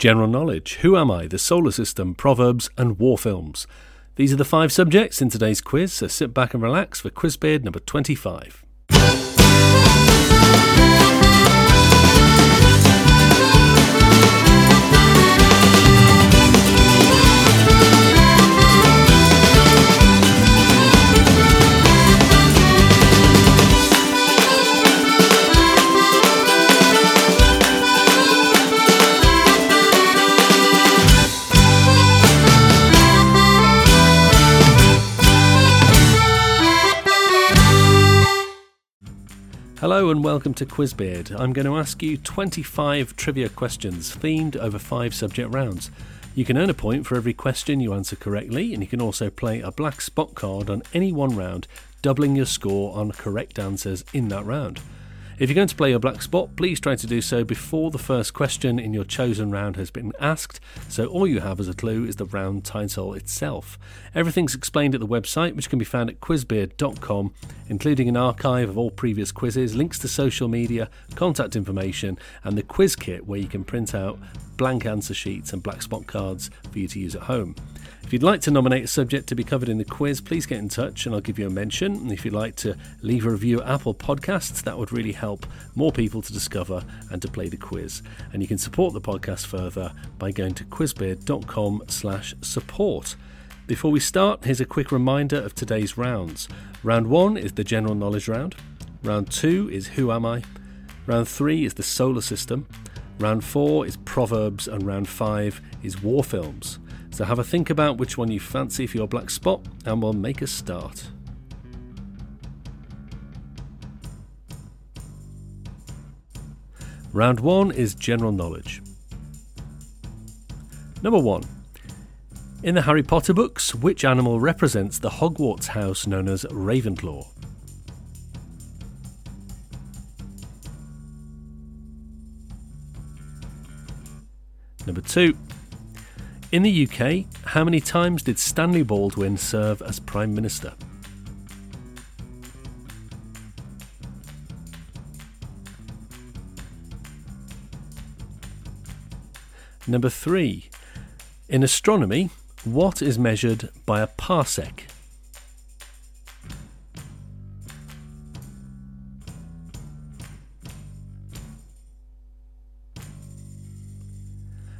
General Knowledge, Who Am I, The Solar System, Proverbs, and War Films. These are the five subjects in today's quiz, so sit back and relax for Quizbeard number 25. Hello and welcome to Quizbeard. I'm going to ask you 25 trivia questions themed over five subject rounds. You can earn a point for every question you answer correctly, and you can also play a black spot card on any one round, doubling your score on correct answers in that round. If you're going to play your black spot, please try to do so before the first question in your chosen round has been asked, so all you have as a clue is the round title itself. Everything's explained at the website, which can be found at quizbeard.com, including an archive of all previous quizzes, links to social media, contact information, and the quiz kit where you can print out blank answer sheets and black spot cards for you to use at home. If you'd like to nominate a subject to be covered in the quiz, please get in touch and I'll give you a mention. And if you'd like to leave a review at Apple Podcasts, that would really help more people to discover and to play the quiz. And you can support the podcast further by going to quizbeard.com slash support. Before we start, here's a quick reminder of today's rounds. Round one is the general knowledge round. Round two is Who Am I? Round three is the solar system. Round four is Proverbs, and round five is War Films. So have a think about which one you fancy for your black spot, and we'll make a start. Round 1 is general knowledge. Number 1. In the Harry Potter books, which animal represents the Hogwarts house known as Ravenclaw? Number 2. In the UK, how many times did Stanley Baldwin serve as Prime Minister? Number three. In astronomy, what is measured by a parsec?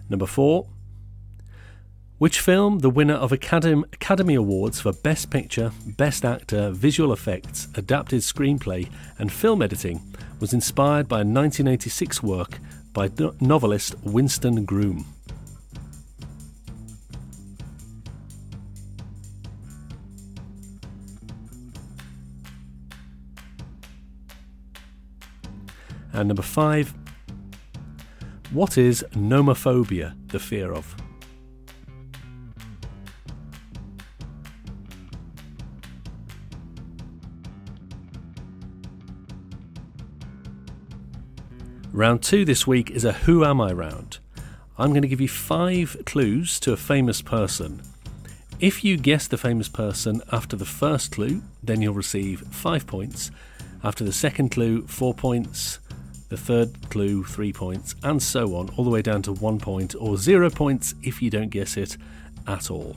Number four. Which film, the winner of Academy, Awards for Best Picture, Best Actor, Visual Effects, Adapted Screenplay, and Film Editing, was inspired by a 1986 work by novelist Winston Groom? And number five, what is nomophobia, the fear of? Round two this week is a Who Am I round. I'm going to give you five clues to a famous person. If you guess the famous person after the first clue, then you'll receive five points. After the second clue, four points. The third clue, three points, and so on, all the way down to one point or zero points if you don't guess it at all.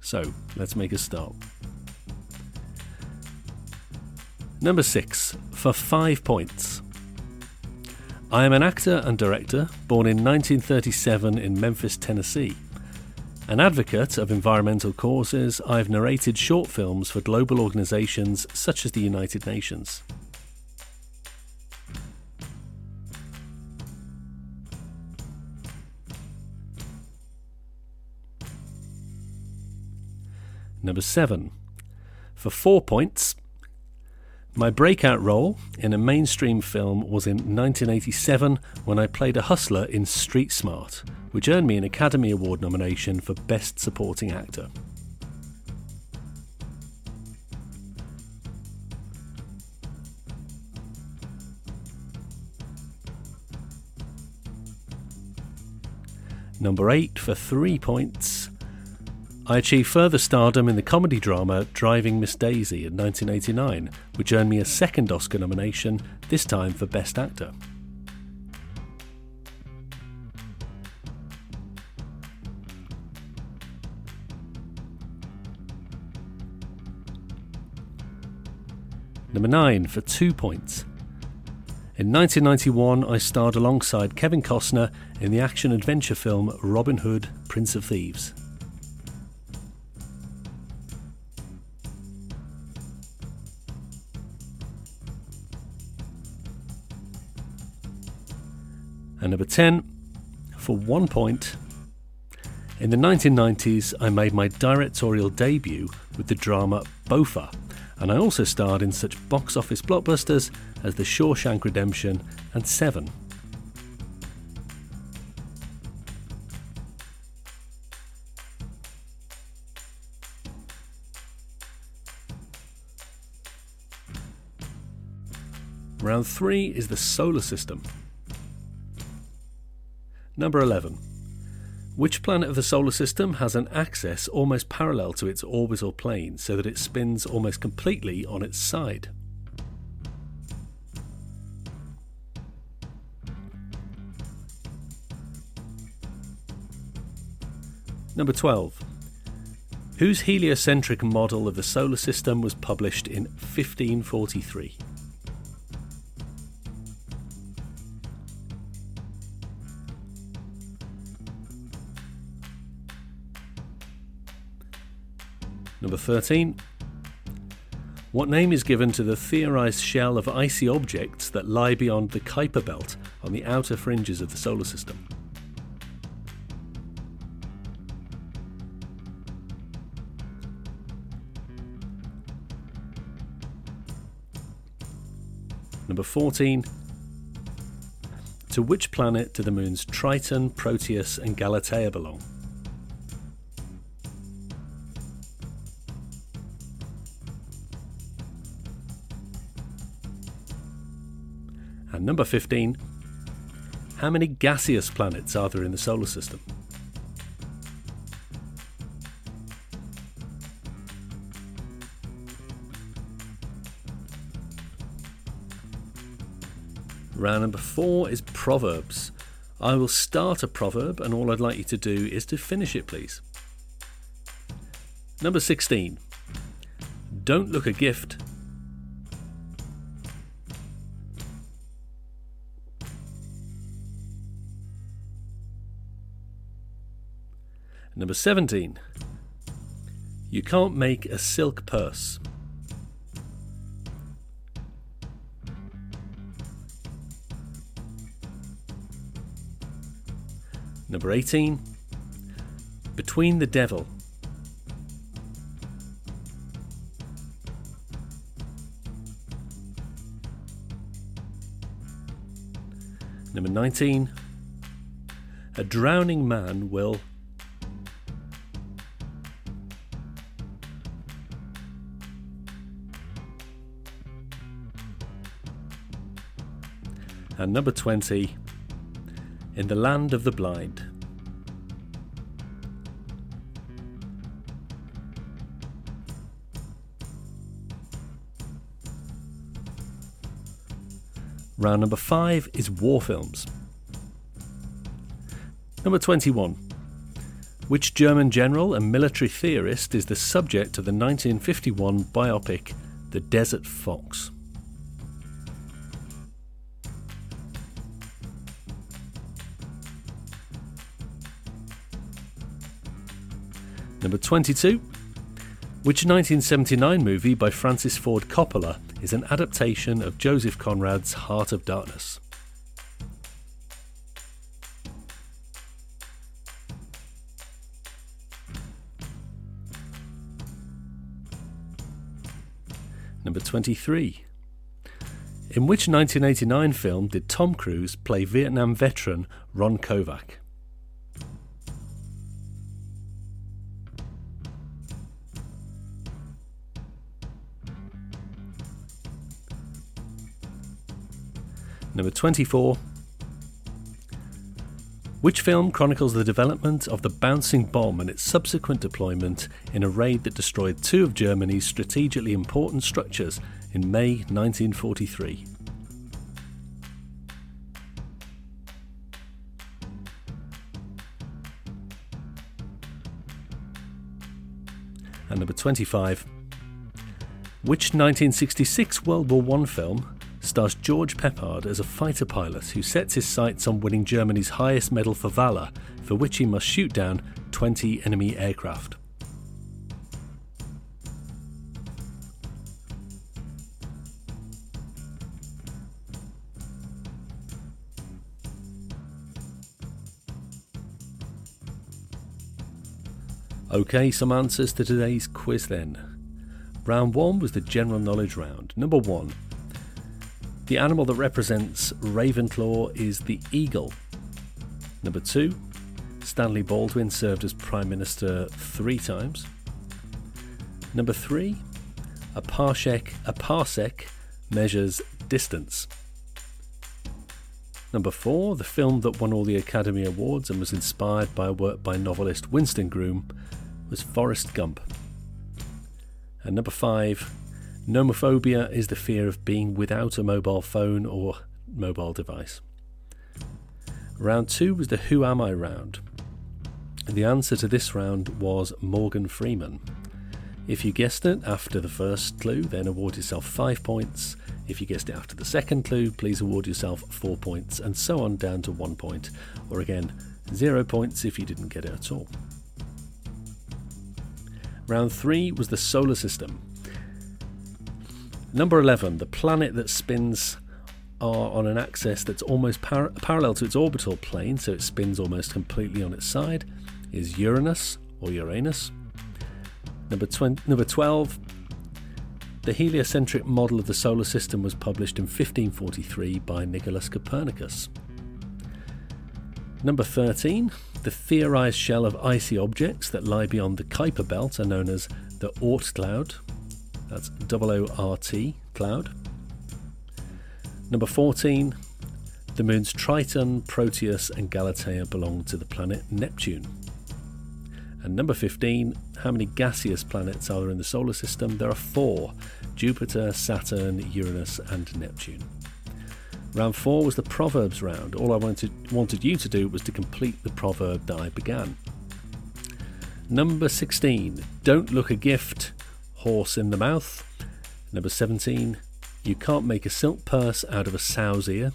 So, let's make a start. Number six, for five points. I am an actor and director born in 1937 in Memphis, Tennessee. An advocate of environmental causes, I've narrated short films for global organisations such as the United Nations. Number 7. For four points, my breakout role in a mainstream film was in 1987 when I played a hustler in Street Smart, which earned me an Academy Award nomination for Best Supporting Actor. Number 8 for 3 points. I achieved further stardom in the comedy drama Driving Miss Daisy in 1989, which earned me a second Oscar nomination, this time for Best Actor. Number 9 for 2 points. In 1991, I starred alongside Kevin Costner in the action adventure film Robin Hood, Prince of Thieves. Number 10, for one point, in the 1990s, I made my directorial debut with the drama Bopha, and I also starred in such box office blockbusters as The Shawshank Redemption and Seven. Round 3 is the solar system. Number 11. Which planet of the solar system has an axis almost parallel to its orbital plane so that it spins almost completely on its side? Number 12. Whose heliocentric model of the solar system was published in 1543? Number 13. What name is given to the theorized shell of icy objects that lie beyond the Kuiper belt on the outer fringes of the solar system? Number 14. To which planet do the moons Triton, Proteus, and Galatea belong? Number 15. How many gaseous planets are there in the solar system? Round number four is Proverbs. I will start a proverb, and all I'd like you to do is to finish it, please. Number 16. Don't look a gift, Number 17. You can't make a silk purse. Number 18. Between the Devil. Number 19. A drowning man will And number 20, In the Land of the Blind. Round number 5 is war films. Number 21. Which German general and military theorist is the subject of the 1951 biopic The Desert Fox? Number 22. Which 1979 movie by Francis Ford Coppola is an adaptation of Joseph Conrad's Heart of Darkness? Number 23. In which 1989 film did Tom Cruise play Vietnam veteran Ron Kovic? Number 24. Which film chronicles the development of the bouncing bomb and its subsequent deployment in a raid that destroyed two of Germany's strategically important structures in May 1943? And number 25. Which 1966 World War I film stars George Peppard as a fighter pilot who sets his sights on winning Germany's highest medal for valour, for which he must shoot down 20 enemy aircraft? Okay, some answers to today's quiz then. Round one was the general knowledge round. Number one, the animal that represents Ravenclaw is the eagle. Number two, Stanley Baldwin served as Prime Minister three times. Number three, a parsec, a parsec measures distance. Number four, the film that won all the Academy Awards and was inspired by a work by novelist Winston Groom was Forrest Gump. And number five, nomophobia is the fear of being without a mobile phone or mobile device. Round two was the Who Am I round. The answer to this round was Morgan Freeman. If you guessed it after the first clue, then award yourself five points. If you guessed it after the second clue, please award yourself four points, and so on down to one point, or again, zero points if you didn't get it at all. Round three was the solar system. Number 11, the planet that spins are on an axis that's almost par- parallel to its orbital plane, so it spins almost completely on its side, is Uranus or Uranus. Number, tw- number 12, the heliocentric model of the solar system was published in 1543 by Nicholas Copernicus. Number 13, the theorized shell of icy objects that lie beyond the Kuiper belt are known as the Oort cloud. That's O R T cloud. Number 14, the moons Triton, Proteus, and Galatea belong to the planet Neptune. And number 15, how many gaseous planets are there in the solar system? There are four Jupiter, Saturn, Uranus, and Neptune. Round four was the Proverbs round. All I wanted, wanted you to do was to complete the proverb that I began. Number 16, don't look a gift, horse in the mouth. Number 17, you can't make a silk purse out of a sow's ear.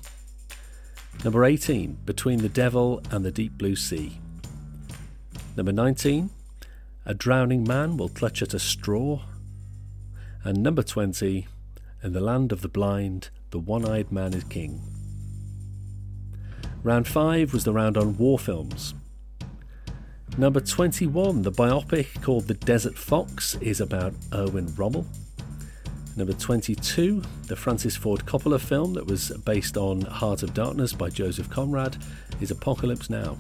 Number 18, between the devil and the deep blue sea. Number 19, a drowning man will clutch at a straw. And number 20, in the land of the blind, the One Eyed Man is King. Round 5 was the round on war films. Number 21, the biopic called The Desert Fox is about Erwin Rommel. Number 22, the Francis Ford Coppola film that was based on Heart of Darkness by Joseph Conrad is Apocalypse Now.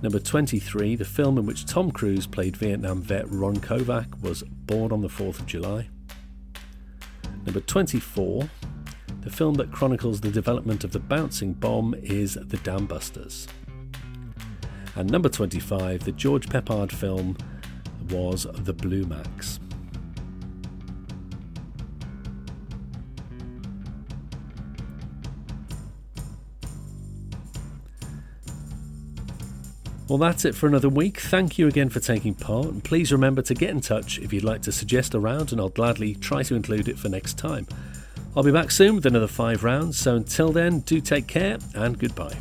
Number 23, the film in which Tom Cruise played Vietnam vet Ron Kovic was Born on the 4th of July. Number 24, the film that chronicles the development of the bouncing bomb is The Dam Busters. And number 25, the George Peppard film was The Blue Max. Well, that's it for another week. Thank you again for taking part, and please remember to get in touch if you'd like to suggest a round, and I'll gladly try to include it for next time. I'll be back soon with another five rounds, so until then, do take care and goodbye.